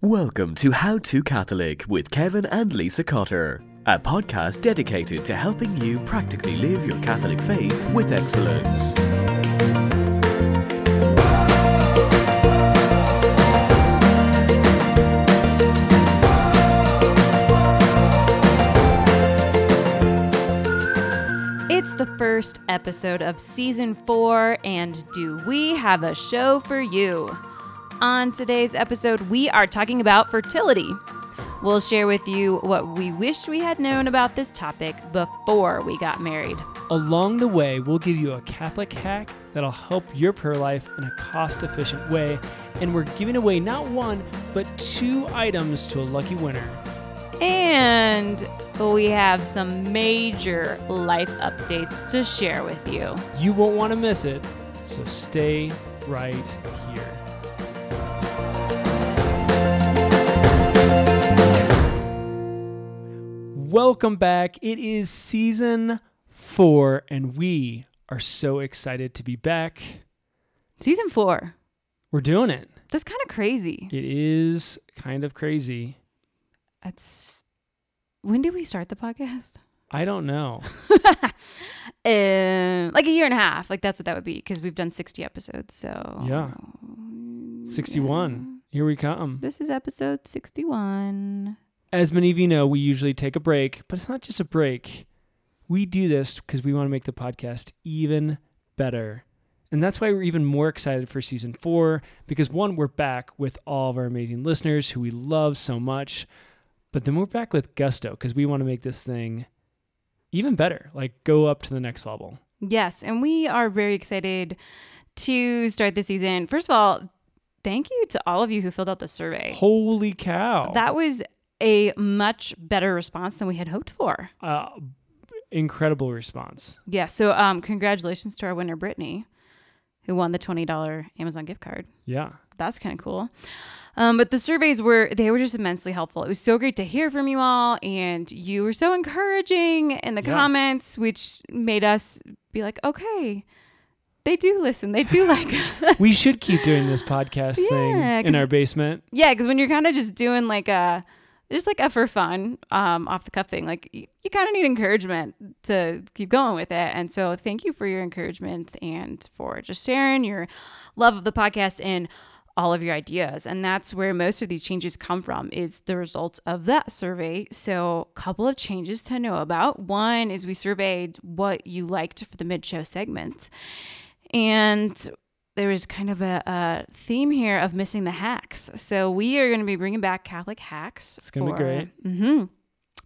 Welcome to How to Catholic with Kevin and Lisa Cotter, a podcast dedicated to helping you practically live your Catholic faith with excellence. It's the first episode of season four, and do we have a show for you? On today's episode, we are talking about fertility. We'll share with you what we wish we had known about this topic before we got married. Along the way, we'll give you a Catholic hack that'll help your prayer life in a cost efficient way. And we're giving away not one, but two items to a lucky winner. And we have some major life updates to share with you. You won't want to miss it, so stay right here. Welcome back. It is season four, and we are so excited to be back. Season four. We're doing it. That's kind of crazy. It is kind of crazy. That's when did we start the podcast? I don't know. Um, like a year and a half. Like that's what that would be because we've done 60 episodes. So Yeah. 61. Here we come. This is episode 61. As many of you know, we usually take a break, but it's not just a break. We do this because we want to make the podcast even better. And that's why we're even more excited for season four because one, we're back with all of our amazing listeners who we love so much. But then we're back with gusto because we want to make this thing even better, like go up to the next level. Yes, and we are very excited to start the season. First of all, thank you to all of you who filled out the survey. Holy cow. That was a much better response than we had hoped for. uh, incredible response. Yeah, so um, congratulations to our winner, Brittany, who won the $20 Amazon gift card. Yeah. that's kind of cool. Um, but the surveys were they were just immensely helpful. It was so great to hear from you all, and you were so encouraging in the Yeah. comments, which made us be like, okay, they do listen, they do like us. We should keep doing this podcast Yeah, thing in our basement. yeah, because when you're kind of just doing like a just like a for fun, um, off the cuff thing, like you, you kind of need encouragement to keep going with it. And so, thank you for your encouragement and for just sharing your love of the podcast and all of your ideas. And that's where most of these changes come from is the results of that survey. So, a couple of changes to know about. One is we surveyed what you liked for the mid show segment. And there was kind of a, a theme here of missing the hacks. So we are going to be bringing back Catholic hacks. It's gonna be great. hmm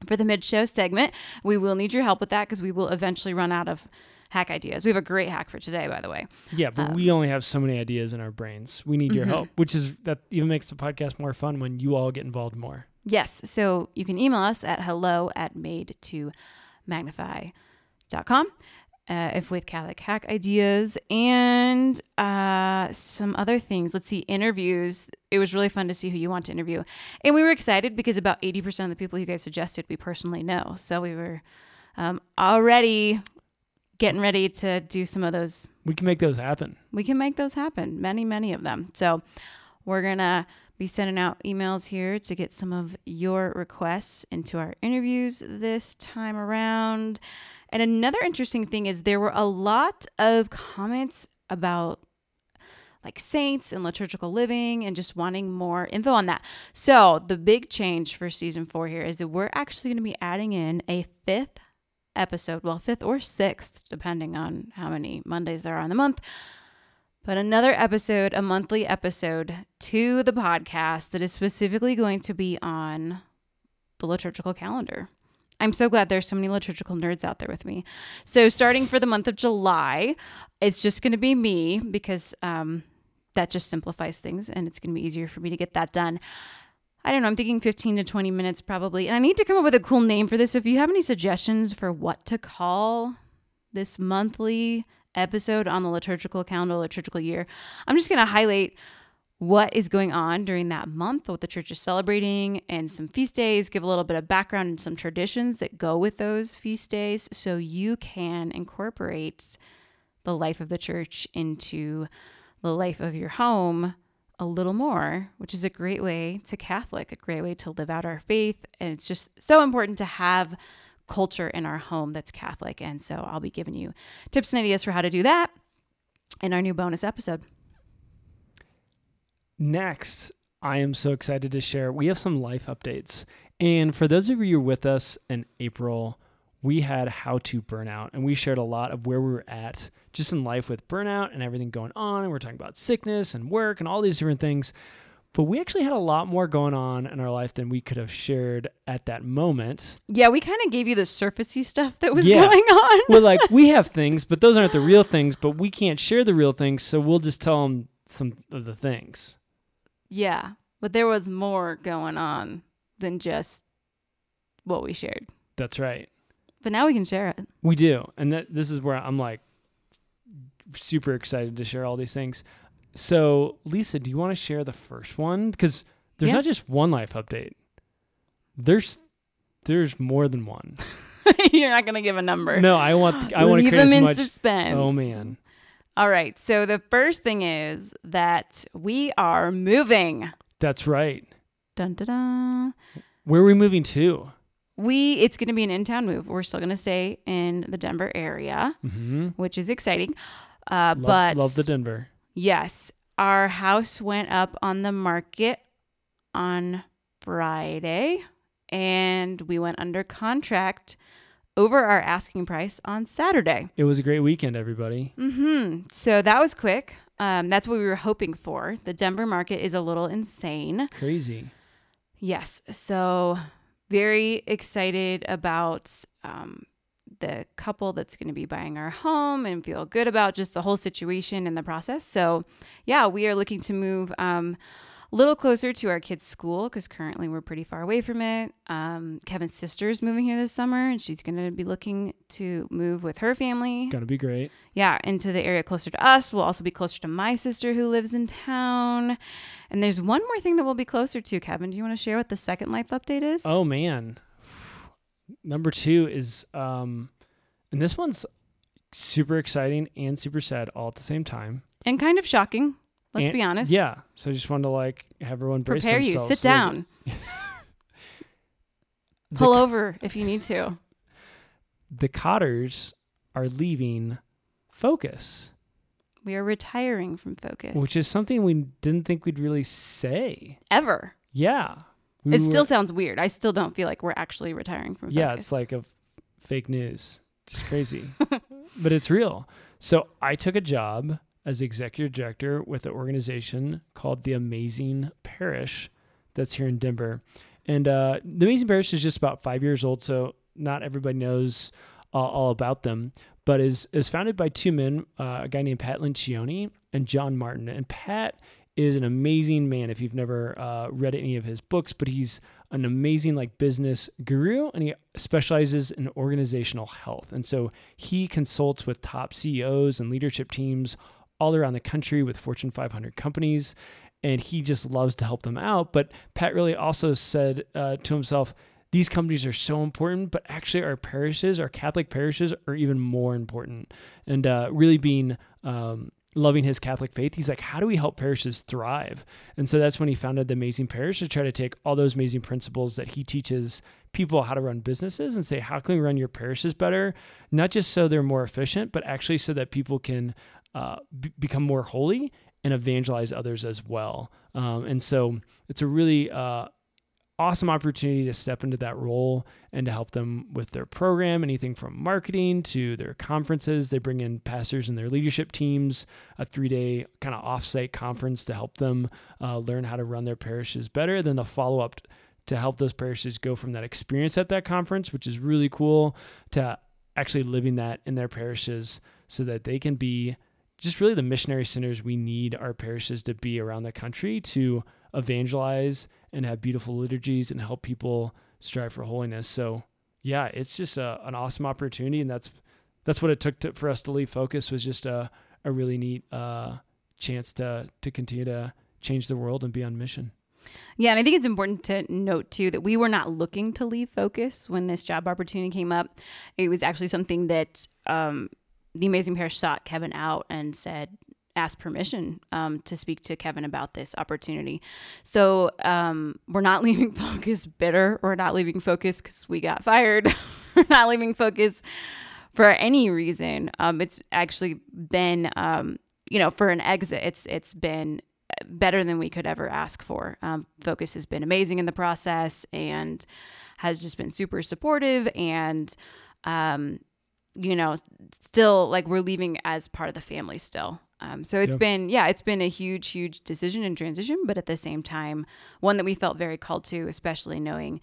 for the mid show segment. We will need your help with that because we will eventually run out of hack ideas. We have a great hack for today, by the way. Yeah, but Um, we only have so many ideas in our brains. We need your Mhm. help, which is that even makes the podcast more fun when you all get involved more. Yes. So you can email us at hello at made to magnify.com. Uh, if with Catholic hack ideas and uh, some other things. Let's see, interviews. It was really fun to see who you want to interview. And we were excited because about 80% of the people you guys suggested we personally know. So we were um, already getting ready to do some of those We can make those happen. we can make those happen. Many, many of them. So we're gonna be sending out emails here to get some of your requests into our interviews this time around. And another interesting thing is there were a lot of comments about like saints and liturgical living and just wanting more info on that. So the big change for season four here is that we're actually going to be adding in a fifth episode, well, fifth or sixth, depending on how many Mondays there are in the month. But another episode, a monthly episode to the podcast that is specifically going to be on the liturgical calendar. I'm so glad there's so many liturgical nerds out there with me. So, starting for the month of July, it's just going to be me because um, that just simplifies things and it's going to be easier for me to get that done. I don't know, I'm thinking 15 to 20 minutes probably. And I need to come up with a cool name for this. So if you have any suggestions for what to call this monthly episode on the liturgical calendar, liturgical year, I'm just going to highlight what is going on during that month, what the church is celebrating, and some feast days, give a little bit of background and some traditions that go with those feast days so you can incorporate the life of the church into the life of your home a little more, which is a great way to Catholic, a great way to live out our faith. And it's just so important to have culture in our home that's Catholic. And so I'll be giving you tips and ideas for how to do that in our new bonus episode. Next, I am so excited to share. We have some life updates. And for those of you who are with us in April, we had how to burnout and we shared a lot of where we were at just in life with burnout and everything going on. And we're talking about sickness and work and all these different things. But we actually had a lot more going on in our life than we could have shared at that moment. Yeah, we kind of gave you the surfacey stuff that was Yeah. going on. We're like, we have things, but those aren't the real things, but we can't share the real things. So we'll just tell them some of the things. Yeah, but there was more going on than just what we shared. That's right. But now we can share it. We do. And that this is where I'm like super excited to share all these things. So, Lisa, do you want to share the first one? Because there's Yeah. not just one life update. There's there's more than one. You're not going to give a number. No, I want the, I want to create as them in much. suspense. Oh man. All right. So the first thing is that we are moving. That's right. Dun dun dun. Where are we moving to? We it's going to be an in-town move. We're still going to stay in the Denver area, Mm-hmm. which is exciting. Uh, Love, but love the Denver. yes, our house went up on the market on Friday, and we went under contract over our asking price on Saturday. It was a great weekend, everybody. Mm-hmm. So that was quick. Um, that's what we were hoping for. The Denver market is a little insane. Crazy. Yes. So very excited about um, the couple that's going to be buying our home and feel good about just the whole situation and the process. So yeah, we are looking to move um, little closer to our kids' school because currently we're pretty far away from it. Um, Kevin's sister's moving here this summer and she's going to be looking to move with her family Gonna be great. yeah, into the area closer to us. We'll also be closer to my sister who lives in town. And there's one more thing that we'll be closer to, Kevin. Do you want to share what the second life update is? Oh man. Number two is um and this one's super exciting and super sad all at the same time. And kind of shocking. Let's And- be honest. Yeah. So I just wanted to like have everyone brace Prepare you. Sit so down. Pull over if you need to. the Cotters are leaving Focus, We are retiring from Focus. which is something we didn't think we'd really say. ever. Yeah. We it were- still sounds weird. I still don't feel like we're actually retiring from Yeah, it's like a f- fake news. Just crazy. but it's real. So I took a job as executive director with an organization called the Amazing Parish that's here in Denver. And uh, the Amazing Parish is just about five years old, so not everybody knows all, all about them. But is is founded by two men, uh, a guy named Pat Lencioni and John Martin. And Pat is an amazing man. If you've never uh, read any of his books, but he's an amazing like business guru, and he specializes in organizational health. And so he consults with top CEOs and leadership teams all around the country with Fortune 500 companies, and he just loves to help them out. But Pat really also said uh, to himself, these companies are so important, but actually our parishes, our Catholic parishes, are even more important. And uh, really being um, loving his Catholic faith, he's like, how do we help parishes thrive? And so that's when he founded the Amazing Parish to try to take all those amazing principles that he teaches people how to run businesses and say, how can we run your parishes better? Not just so they're more efficient, but actually so that people can uh, b- become more holy and evangelize others as well. Um, and so it's a really uh, awesome opportunity to step into that role and to help them with their program, anything from marketing to their conferences. They bring in pastors and their leadership teams, a three day kind of offsite conference to help them uh, learn how to run their parishes better. Then the follow up to help those parishes go from that experience at that conference, which is really cool, to actually living that in their parishes so that they can be just really the missionary centers we need our parishes to be around the country to evangelize and have beautiful liturgies and help people strive for holiness. So yeah, it's just a, an awesome opportunity, and that's that's what it took to, for us to leave Focus was just a a really neat uh, chance to to continue to change the world and be on mission. Yeah, and I think it's important to note too that we were not looking to leave focus when this job opportunity came up. It was actually something that um, the Amazing Parish sought Kevin out and said, asked permission um, to speak to Kevin about this opportunity. So um, we're not leaving Focus bitter. We're not leaving Focus because we got fired. we're not leaving Focus for any reason. Um, it's actually been, um, you know, for an exit. It's it's been better than we could ever ask for. Um, Focus has been amazing in the process and has just been super supportive and um, you know, still like we're leaving as part of the family still. Um, so it's been, yeah, it's been a huge, huge decision and transition, but at the same time, one that we felt very called to, especially knowing,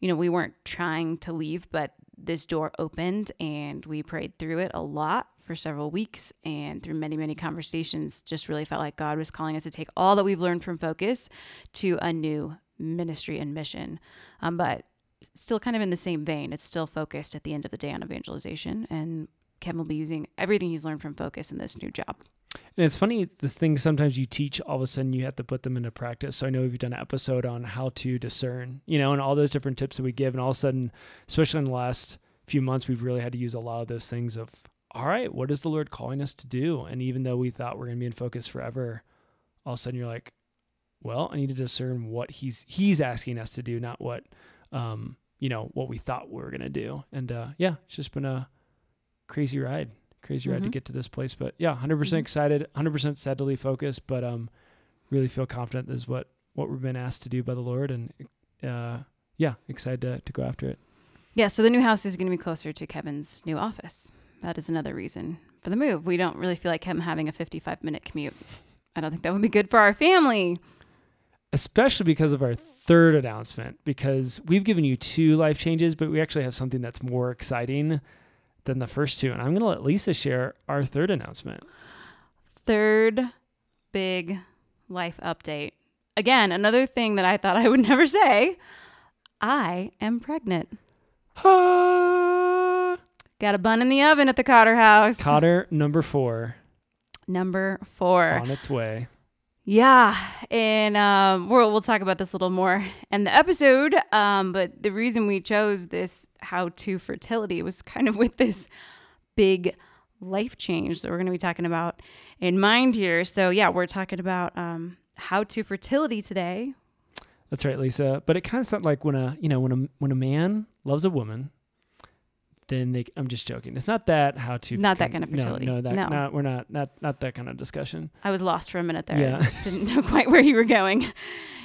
you know, we weren't trying to leave, but this door opened and we prayed through it a lot for several weeks and through many, many conversations, just really felt like God was calling us to take all that we've learned from Focus to a new ministry and mission. Um, but still kind of in the same vein. It's still focused at the end of the day on evangelization, and Kevin will be using everything he's learned from Focus in this new job. And it's funny the things sometimes you teach, all of a sudden you have to put them into practice. So I know we've done an episode on how to discern, you know, and all those different tips that we give. And all of a sudden, especially in the last few months, we've really had to use a lot of those things of, all right, what is the Lord calling us to do? And even though we thought we're going to be in focus forever, all of a sudden you're like, well, I need to discern what he's he's asking us to do, not what um, you know, what we thought we were gonna do. And uh, yeah, it's just been a crazy ride, crazy mm-hmm. ride to mm-hmm. get to this place. But yeah, hundred mm-hmm. percent excited, hundred percent steadily focused, but um, really feel confident this is what what we've been asked to do by the Lord, and uh, yeah, excited to to go after it. Yeah, so the new house is going to be closer to Kevin's new office. That is another reason for the move. We don't really feel like him having a 55 minute commute. I don't think that would be good for our family. Especially because of our third announcement because we've given you two life changes, but we actually have something that's more exciting than the first two. And I'm going to let Lisa share our third announcement. Third big life update. Again, another thing that I thought I would never say I am pregnant. Got a bun in the oven at the Cotter house. Cotter number four. Number four. On its way. Yeah, and um, we'll we'll talk about this a little more in the episode. Um, but the reason we chose this how to fertility was kind of with this big life change that we're going to be talking about in mind here. So yeah, we're talking about um, how to fertility today. That's right, Lisa. But it kind of sounds like when a you know when a when a man loves a woman then they, I'm just joking. It's not that how to not that kind of fertility. No, no, that, no. Not, we're not not not that kind of discussion. I was lost for a minute there. Yeah, didn't know quite where you were going.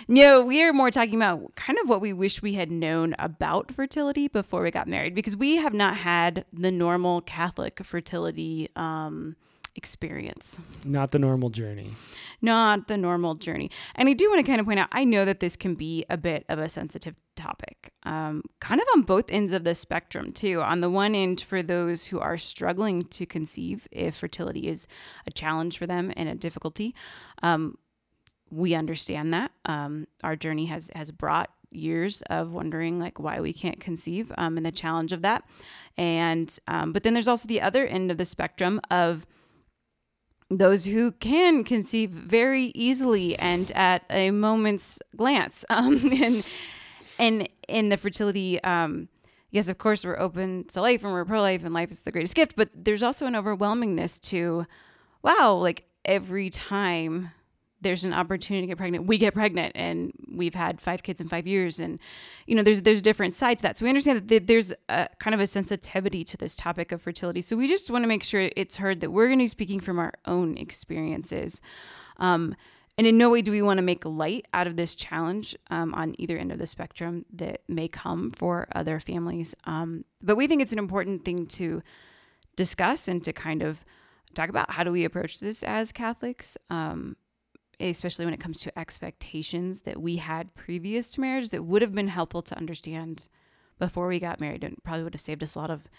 No, we are more talking about kind of what we wish we had known about fertility before we got married, because we have not had the normal Catholic fertility um, experience. Not the normal journey. Not the normal journey. And I do want to kind of point out I know that this can be a bit of a sensitive topic, um, kind of on both ends of the spectrum, too. On the one end, for those who are struggling to conceive, if fertility is a challenge for them and a difficulty, um, we understand that. Um, our journey has, has brought years of wondering like why we can't conceive um, and the challenge of that and um, but then there's also the other end of the spectrum of those who can conceive very easily and at a moment's glance. Um, and and in the fertility, um, yes, of course, we're open to life and we're pro life and life is the greatest gift, but there's also an overwhelmingness to, wow, like every time there's an opportunity to get pregnant, we get pregnant, and we've had five kids in five years, and you know there's there's a different side to that. So we understand that there's a kind of a sensitivity to this topic of fertility. So we just want to make sure it's heard that we're going to be speaking from our own experiences. Um, and in no way do we want to make light out of this challenge um, on either end of the spectrum that may come for other families. Um, but we think it's an important thing to discuss and to kind of talk about how do we approach this as Catholics. Um, especially when it comes to expectations that we had previous to marriage that would have been helpful to understand before we got married and probably would have saved us a lot of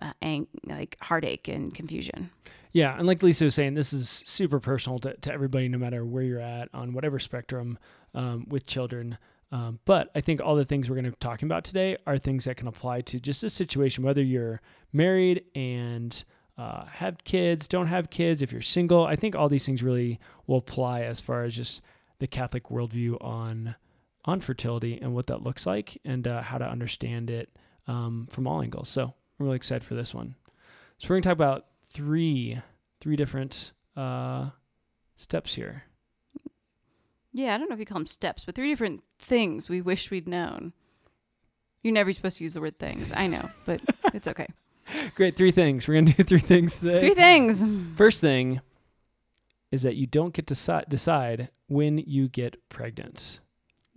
uh, ang- like heartache and confusion. Yeah, and like Lisa was saying, this is super personal to, to everybody, no matter where you're at on whatever spectrum um, with children. Um, but I think all the things we're going to be talking about today are things that can apply to just a situation, whether you're married and uh, have kids, don't have kids, if you're single. I think all these things really will apply as far as just the Catholic worldview on on fertility and what that looks like and uh, how to understand it um, from all angles. So I'm really excited for this one. So we're going to talk about three three different uh, steps here. Yeah, I don't know if you call them steps, but three different things we wish we'd known. You're never supposed to use the word things. I know, but it's okay. Great, three things. We're gonna do three things today. Three things. First thing is that you don't get to decide when you get pregnant.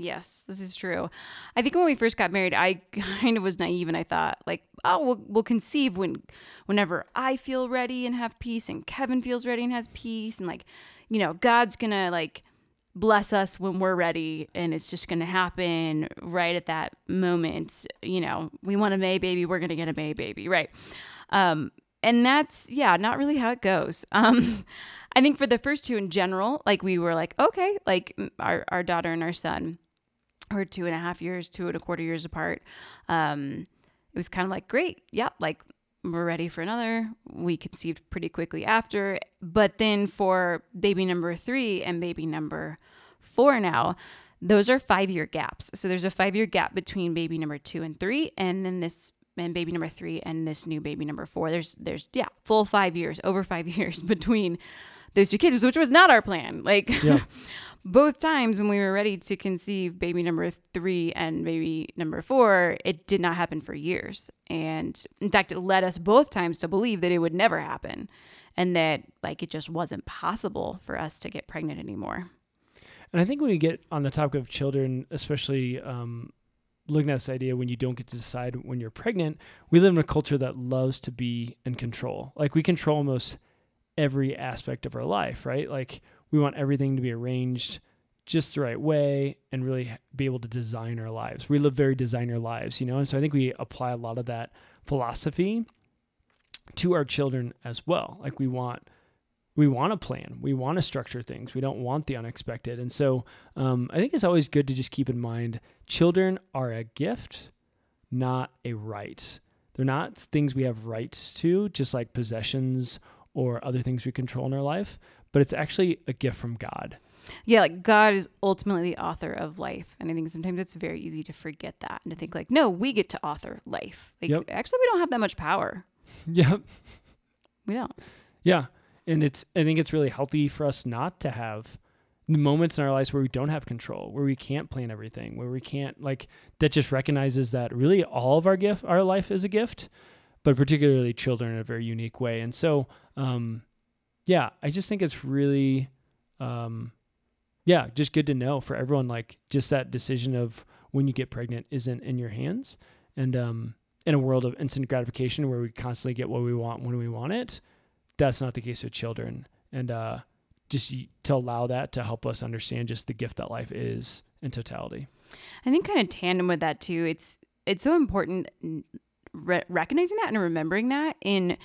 Yes, this is true. I think when we first got married, I kind of was naive and I thought like, oh, we'll, we'll conceive when whenever I feel ready and have peace and Kevin feels ready and has peace and like, you know, God's going to like bless us when we're ready and it's just going to happen right at that moment. You know, we want a May baby, we're going to get a May baby, right? Um and that's yeah, not really how it goes. Um I think for the first two in general, like we were like, okay, like our, our daughter and our son or two and a half years, two and a quarter years apart. Um, it was kind of like, great, yeah, like we're ready for another. We conceived pretty quickly after. But then for baby number three and baby number four now, those are five year gaps. So there's a five year gap between baby number two and three, and then this and baby number three and this new baby number four. There's there's yeah, full five years, over five years between those two kids, which was not our plan. Like Yeah. both times when we were ready to conceive baby number three and baby number four, it did not happen for years. And in fact, it led us both times to believe that it would never happen and that like it just wasn't possible for us to get pregnant anymore. And I think when we get on the topic of children, especially um, looking at this idea when you don't get to decide when you're pregnant, we live in a culture that loves to be in control. Like we control almost every aspect of our life, right? Like we want everything to be arranged just the right way and really be able to design our lives. We live very designer lives, you know? And so I think we apply a lot of that philosophy to our children as well. Like we want we want to plan, we want to structure things, we don't want the unexpected. And so um, I think it's always good to just keep in mind children are a gift, not a right. They're not things we have rights to, just like possessions or other things we control in our life, but it's actually a gift from God. Yeah, like God is ultimately the author of life. And I think sometimes it's very easy to forget that and to think like, no, we get to author life. Like Yep. actually we don't have that much power. Yep. We don't. Yeah. And it's I think it's really healthy for us not to have moments in our lives where we don't have control, where we can't plan everything, where we can't like that just recognizes that really all of our gift our life is a gift, but particularly children in a very unique way. And so um yeah, I just think it's really um yeah, just good to know for everyone like just that decision of when you get pregnant isn't in your hands. And um in a world of instant gratification where we constantly get what we want when we want it, that's not the case with children. And uh, just to allow that to help us understand just the gift that life is in totality. I think kind of tandem with that too. It's it's so important re- recognizing that and remembering that in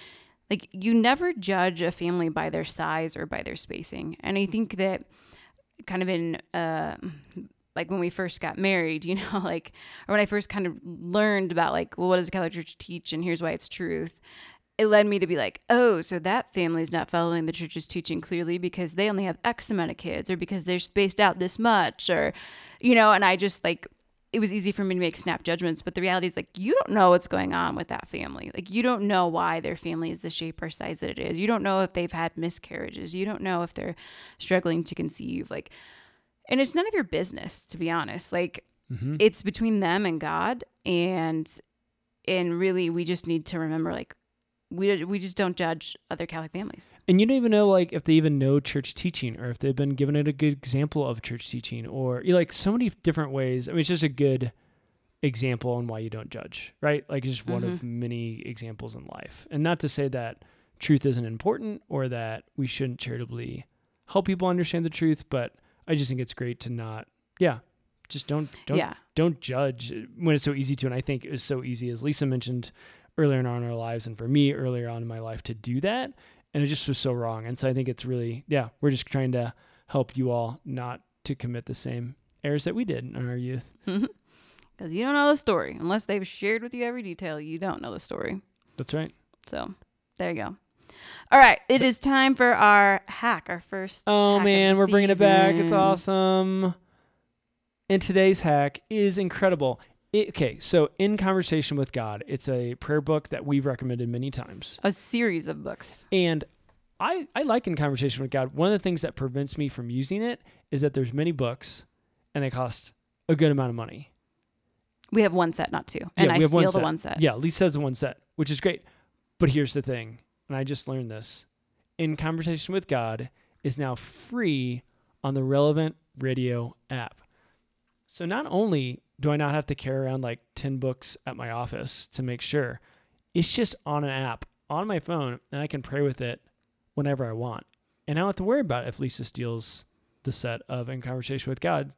like you never judge a family by their size or by their spacing. And I think that kind of in uh like when we first got married, you know, like or when I first kind of learned about like, well, what does the Catholic Church teach and here's why it's truth. It led me to be like, oh, so that family's not following the church's teaching clearly because they only have X amount of kids or because they're spaced out this much or you know, and I just like it was easy for me to make snap judgments, but the reality is like you don't know what's going on with that family. Like you don't know why their family is the shape or size that it is. You don't know if they've had miscarriages. You don't know if they're struggling to conceive. Like and it's none of your business to be honest. Like Mm-hmm. it's between them and God and and really we just need to remember like we we just don't judge other Catholic families. And you don't even know like if they even know church teaching or if they've been given it a good example of church teaching or you know, like so many different ways. I mean, it's just a good example on why you don't judge, right? Like it's just one of mm-hmm. many examples in life. And not to say that truth isn't important or that we shouldn't charitably help people understand the truth, but I just think it's great to not, yeah, just don't don't Yeah. don't judge when it's so easy to. And I think it's so easy, as Lisa mentioned earlier on in our lives, and for me earlier on in my life to do that, and it just was so wrong. And so I think it's really, yeah, we're just trying to help you all not to commit the same errors that we did in our youth. Because you don't know the story. Unless they've shared with you every detail, you don't know the story. That's right. So there you go. All right, it is time for our hack, our first. Oh man, we're bringing it back. It's awesome. And today's hack is incredible. It, okay, so in conversation with God, it's a prayer book that we've recommended many times. A series of books. And I, I like in conversation with God. One of the things that prevents me from using it is that there's many books and they cost a good amount of money. We have one set, not two. And Yeah, I steal one the one set. Yeah, Lisa has the one set, which is great. But here's the thing, and I just learned this. In Conversation with God is now free on the relevant radio app. So not only do I not have to carry around like 10 books at my office to make sure, it's just on an app on my phone and I can pray with it whenever I want. And I don't have to worry about if Lisa steals the set of In Conversation with God.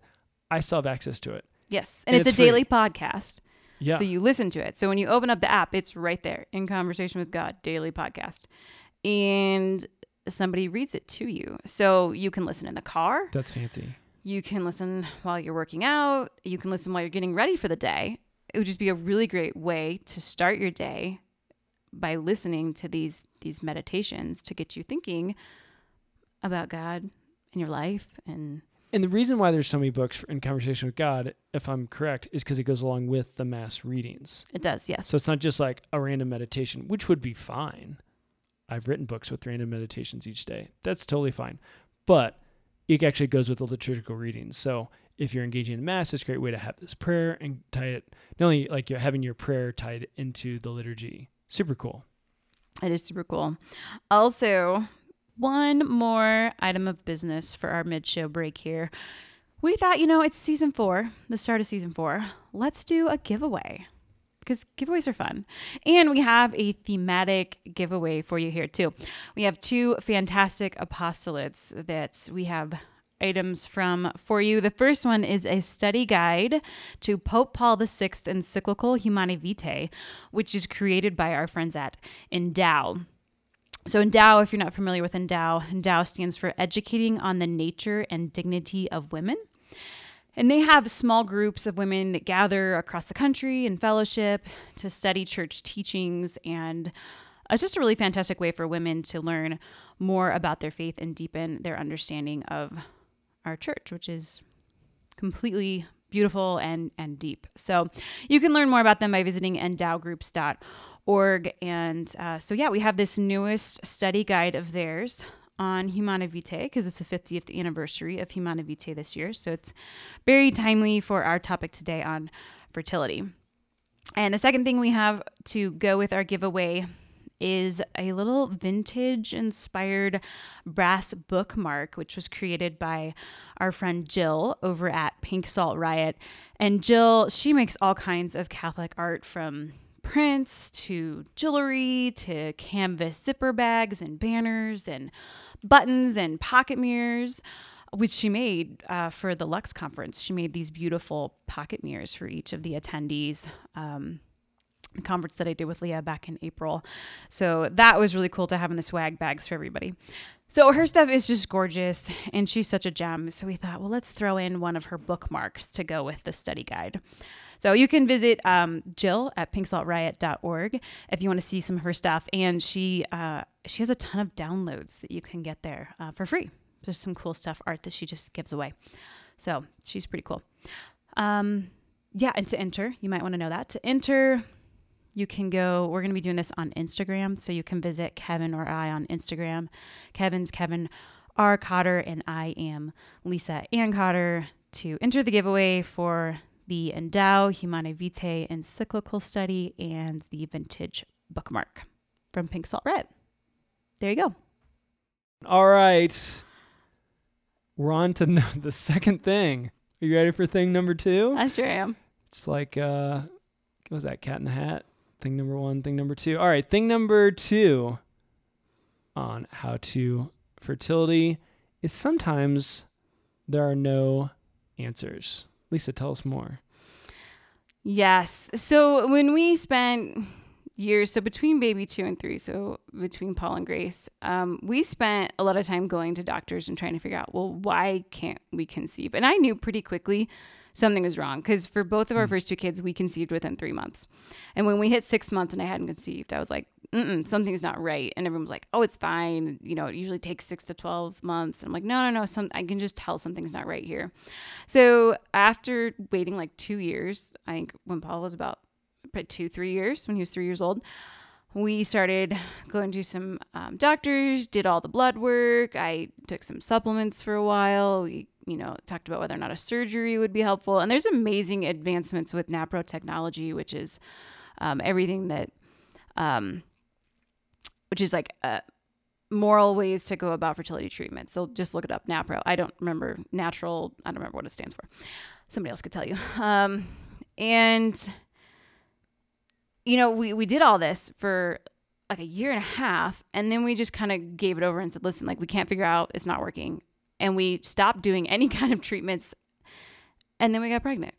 I still have access to it. Yes. And, And it's, it's a free. daily podcast. Yeah. So you listen to it. So when you open up the app, it's right there in Conversation with God, daily podcast. And somebody reads it to you. So you can listen in the car. That's fancy. You can listen while you're working out. You can listen while you're getting ready for the day. It would just be a really great way to start your day by listening to these these meditations to get you thinking about God and your life and And the reason why there's so many books in conversation with God, if I'm correct, is because it goes along with the mass readings. it does, yes. So it's not just like a random meditation, which would be fine. I've written books with random meditations each day. That's totally fine. But it actually goes with the liturgical readings. So if you're engaging in mass, it's a great way to have this prayer and tie it not only like you're having your prayer tied into the liturgy. Super cool. It is super cool. Also, one more item of business for our mid show break here. We thought, you know, it's season four, the start of season four. Let's do a giveaway because giveaways are fun. And we have a thematic giveaway for you here, too. We have two fantastic apostolates that we have items from for you. The first one is a study guide to Pope Paul VI encyclical Humanae Vitae, which is created by our friends at Endow. So, Endow, if you're not familiar with Endow, Endow stands for Educating on the Nature and Dignity of Women. And they have small groups of women that gather across the country in fellowship to study church teachings. And it's just a really fantastic way for women to learn more about their faith and deepen their understanding of our church, which is completely beautiful and, and deep. So you can learn more about them by visiting endowgroups.org. And uh, so, yeah, we have this newest study guide of theirs on Humanae Vitae because it's the 50th anniversary of Humanae Vitae this year. So it's very timely for our topic today on fertility. And the second thing we have to go with our giveaway is a little vintage inspired brass bookmark, which was created by our friend Jill over at Pink Salt Riot. And Jill, she makes all kinds of Catholic art from prints to jewelry to canvas zipper bags and banners and buttons and pocket mirrors which she made uh, for the Lux conference. She made these beautiful pocket mirrors for each of the attendees. Um, the conference that I did with Leah back in April. So that was really cool to have in the swag bags for everybody. So her stuff is just gorgeous and she's such a gem. So we thought, well, let's throw in one of her bookmarks to go with the study guide. So you can visit um, Jill at pinksaltriot.org if you want to see some of her stuff. And she uh, she has a ton of downloads that you can get there uh, for free. There's some cool stuff, art that she just gives away. So she's pretty cool. Um, yeah, and to enter, you might want to know that. To enter, you can go, we're going to be doing this on Instagram. So you can visit Kevin or I on Instagram. Kevin's Kevin R. Cotter, and I am Lisa Ann Cotter to enter the giveaway for the Endow Humanae Vitae encyclical study and the vintage bookmark from Pink Salt Riot. There you go. All right. We're on to n- the second thing. Are you ready for thing number two? I sure am. Just like uh what was that cat in the hat? Thing number one, thing number two. All right, thing number two on how to fertility is sometimes there are no answers. Lisa, tell us more. Yes. So when we spent years, so between baby two and three, so between Paul and Grace, um, we spent a lot of time going to doctors and trying to figure out, well, why can't we conceive? And I knew pretty quickly something was wrong because for both of our first two kids, we conceived within three months. And when we hit six months and I hadn't conceived, I was like, something's not right. And everyone's like, oh, it's fine. You know, it usually takes six to 12 months. And I'm like, no, no, no. Some, I can just tell something's not right here. So after waiting like two years, I think when Paul was about two, three years, when he was three years old, we started going to some um, doctors, did all the blood work. I took some supplements for a while. We, you know, talked about whether or not a surgery would be helpful. And there's amazing advancements with NAPRO technology, which is um, everything that, um, which is like uh, moral ways to go about fertility treatment. So just look it up, NAPRO. I don't remember natural. I don't remember what it stands for. Somebody else could tell you. Um, and you know, we, we did all this for like a year and a half. And then we just kind of gave it over and said, listen, like we can't figure out, it's not working. And we stopped doing any kind of treatments. And then we got pregnant.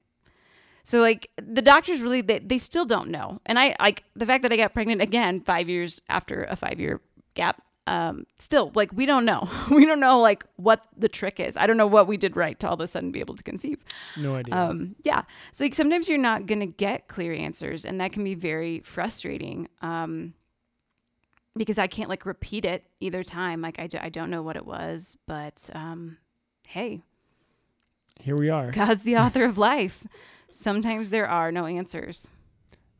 So like the doctors really, they, they still don't know. And I like the fact that I got pregnant again, five years after a five year gap, um, still like we don't know. we don't know like what the trick is. I don't know what we did right to all of a sudden be able to conceive. No idea. Um, yeah. So like sometimes you're not gonna get clear answers, and that can be very frustrating. Um, because I can't like repeat it either time. Like I, d- I don't know what it was, but um, hey, Here we are. God's the author of life. Sometimes there are no answers.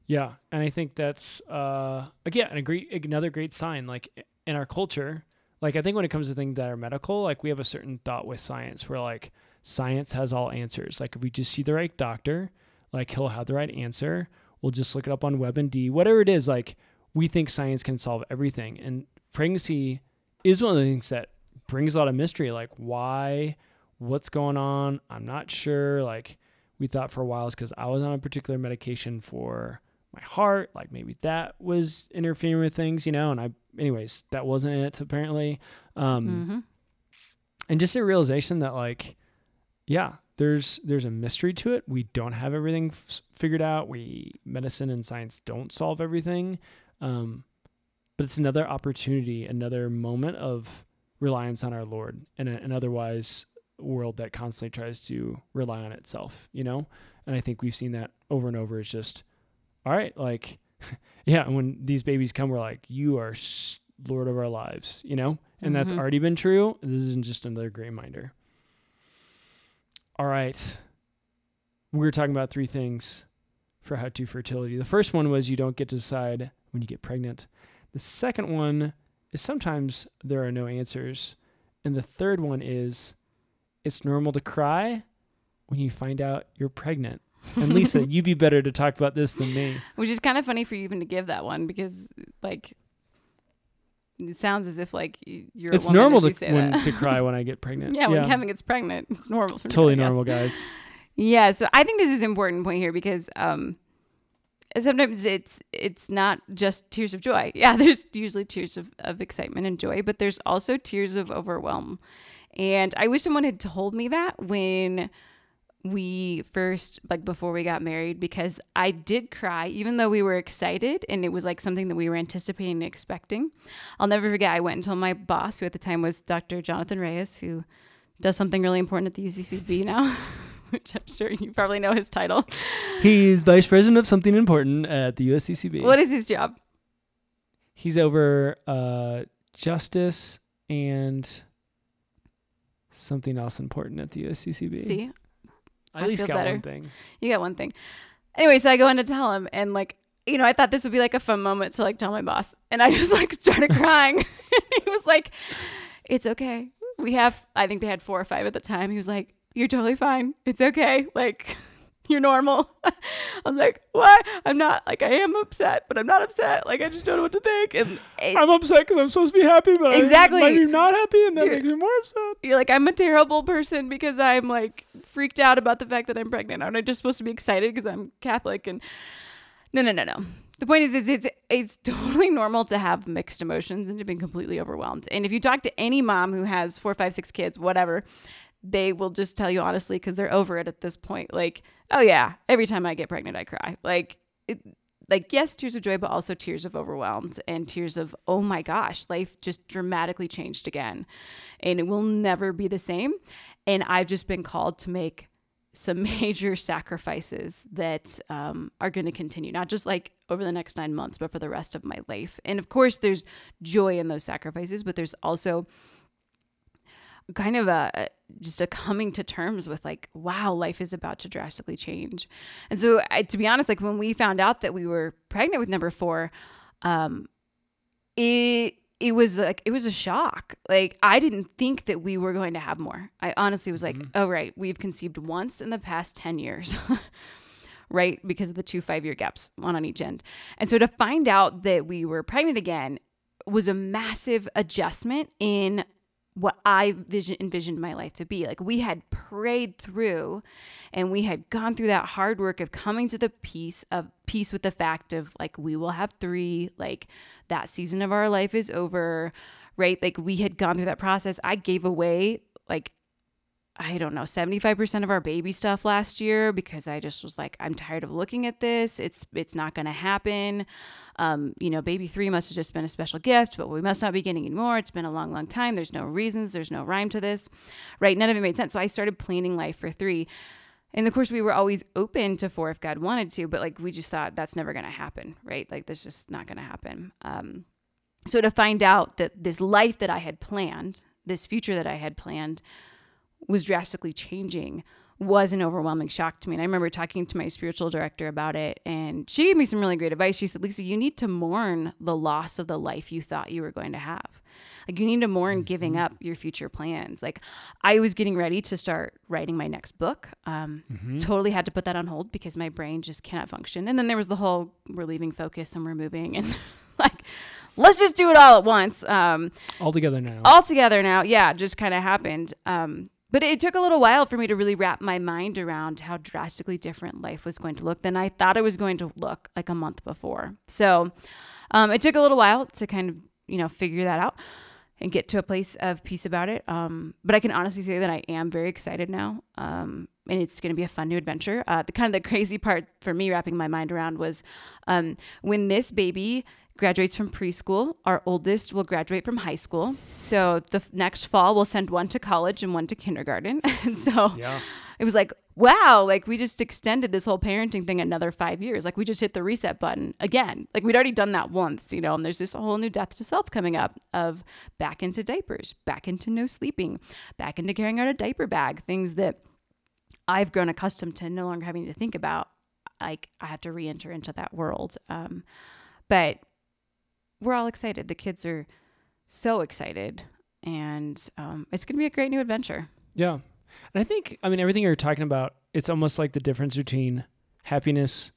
Yeah, and I think that's uh again a great another great sign. Like in our culture, like I think when it comes to things that are medical, like we have a certain thought with science where like science has all answers. Like if we just see the right doctor, like he'll have the right answer. We'll just look it up on WebMD, whatever it is. Like we think science can solve everything, and pregnancy is one of the things that brings a lot of mystery. Like why, what's going on? I'm not sure. Like we thought for a while is because I was on a particular medication for my heart like maybe that was interfering with things you know and i anyways that wasn't it apparently. Um hmm and just a realization that like yeah there's there's a mystery to it. We don't have everything f- figured out. We medicine and science don't solve everything. Um but it's another opportunity another moment of reliance on our lord in a, an otherwise world that constantly tries to rely on itself you know? And i think we've seen that over and over. It's just all right like yeah and when these babies come we're like you are lord of our lives you know? And that's Mhm. already been true. This isn't just another great reminder all right. We were talking about three things for how to fertility. The first one was you don't get to decide when you get pregnant. The second one is sometimes there are no answers. And the third one is it's normal to cry when you find out you're pregnant and lisa you'd be better to talk about this than me Which is kind of funny for you even to give that one because, like, it sounds as if like you're. it's normal to when, to cry when I get pregnant. yeah, when Kevin gets pregnant, it's normal. For me, totally normal, guys. Yeah, so I think this is an important point here because um, sometimes it's it's not just tears of joy. Yeah, there's usually tears of, of excitement and joy, but there's also tears of overwhelm. And I wish someone had told me that when we first like before we got married because I did cry even though we were excited and it was like something that we were anticipating and expecting. I'll never forget I went and told my boss who at the time was Dr. Jonathan Reyes who does something really important at the UCCB now, which I'm sure you probably know his title. He's vice president of something important at the USCCB. What is his job? He's over uh, justice and something else important at the USCCB. See, I at I least got better. one thing. you got one thing. Anyway, so I go in to tell him, and like, you know, I thought this would be like a fun moment to like tell my boss, and I just like started crying. he was like, "It's okay. We have." I think they had four or five at the time. He was like, "You're totally fine. It's okay. Like, you're normal." I was like, "What? I'm not. Like, I am upset, but I'm not upset. Like, I just don't know what to think." And it, I'm upset because I'm supposed to be happy, but Exactly. I be not happy, and that You're- makes me more upset. you're like, I'm a terrible person because I'm like freaked out about the fact that I'm pregnant. Aren't I just supposed to be excited because I'm Catholic? And no, no, no, no. The point is, is it's it's totally normal to have mixed emotions and to be completely overwhelmed. And if you talk to any mom who has four, five, six kids, whatever, they will just tell you honestly because they're over it at this point. Like, oh yeah, every time I get pregnant, I cry. Like, it, like yes, tears of joy, but also tears of overwhelmed and tears of oh my gosh, life just dramatically changed again, and it will never be the same. And I've just been called to make some major sacrifices that um, are going to continue, not just like over the next nine months, but for the rest of my life. And of course, there's joy in those sacrifices, but there's also kind of a just a coming to terms with like wow life is about to drastically change and so I, to be honest like when we found out that we were pregnant with number four um, it it was like it was a shock. Like I didn't think that we were going to have more. I honestly was like, Mhm. oh right, we've conceived once in the past ten years. right because of the two five year gaps one on each end and so to find out that we were pregnant again was a massive adjustment in what I vision envisioned my life to be. Like we had prayed through and we had gone through that hard work of coming to the peace of peace with the fact of like we will have three, like that season of our life is over, right? Like we had gone through that process. I gave away like I don't know, 75% of our baby stuff last year because I just was like, I'm tired of looking at this. It's it's not gonna happen. Um, you know, baby three must have just been a special gift, but we must not be getting any more. It's been a long, long time. There's no reasons, there's no rhyme to this. Right. None of it made sense. So I started planning life for three. And of course, we were always open to four if God wanted to, but like we just thought that's never gonna happen, right? Like that's just not gonna happen. Um, so to find out that this life that I had planned, this future that I had planned, was drastically changing was an overwhelming shock to me. And I remember talking to my spiritual director about it, and she gave me some really great advice. She said, Lisa, you need to mourn the loss of the life you thought you were going to have. Like, you need to mourn giving up your future plans. Like, I was getting ready to start writing my next book. Um, Totally had to put that on hold because my brain just cannot function. And then there was the whole we're leaving focus and we're moving, and like, let's just do it all at once. Um, All together now. all together now. Yeah, just kind of happened. Um, but it took a little while for me to really wrap my mind around how drastically different life was going to look than I thought it was going to look like a month before. So um, it took a little while to kind of, you know, figure that out and get to a place of peace about it. Um, but I can honestly say that I am very excited now. Um, and it's going to be a fun new adventure. Uh, the kind of the crazy part for me wrapping my mind around was um, when this baby graduates from preschool. Our oldest will graduate from high school. So the f- next fall, we'll send one to college and one to kindergarten. and so Yeah. it was like, wow, like we just extended this whole parenting thing another five years. Like we just hit the reset button again. Like we'd already done that once, you know, and there's this whole new death to self coming up of back into diapers, back into no sleeping, back into carrying out a diaper bag, things that I've grown accustomed to no longer having to think about. Like I have to re enter into that world. Um, but we're all excited. The kids are so excited. And um, it's going to be a great new adventure. Yeah. And I think, I mean, everything you're talking about, it's almost like the difference between happiness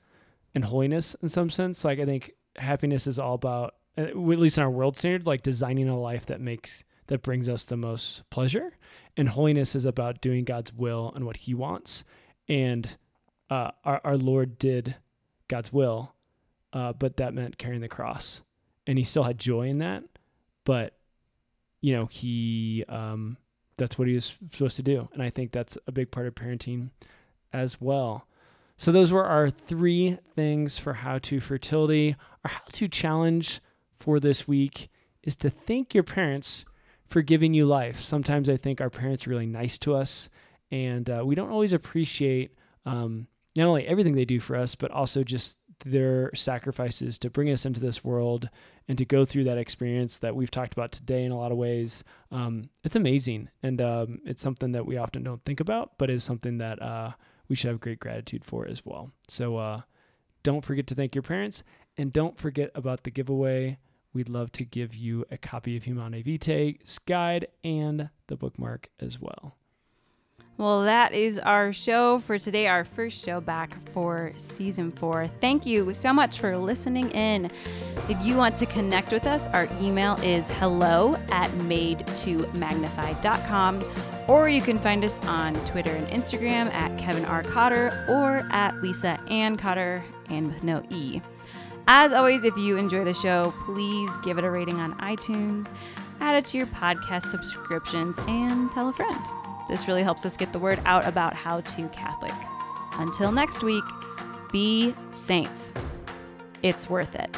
and holiness in some sense. Like, I think happiness is all about, at least in our world standard, like designing a life that makes, that brings us the most pleasure. And holiness is about doing God's will and what He wants. And uh, our, our Lord did God's will, uh, but that meant carrying the cross. And He still had joy in that. But, you know, He, um, that's what he was supposed to do. And I think that's a big part of parenting as well. So those were our three things for how to fertility. Our how to challenge for this week is to thank your parents for giving you life. Sometimes I think our parents are really nice to us, and uh, we don't always appreciate um, not only everything they do for us, but also just their sacrifices to bring us into this world and to go through that experience that we've talked about today in a lot of ways. Um, it's amazing, and um, it's something that we often don't think about, but is something that uh, we should have great gratitude for as well. So uh, don't forget to thank your parents, and don't forget about the giveaway. We'd love to give you a copy of Humanae Vitae's guide and the bookmark as well. Well, that is our show for today, our first show back for season four. Thank you so much for listening in. If you want to connect with us, our email is hello at made2magnified.com, or you can find us on Twitter and Instagram at Kevin R. Cotter or at Lisa Ann Cotter and with no E. As always, if you enjoy the show, please give it a rating on iTunes, add it to your podcast subscriptions, and tell a friend. This really helps us get the word out about How to Catholic. Until next week, be saints. It's worth it.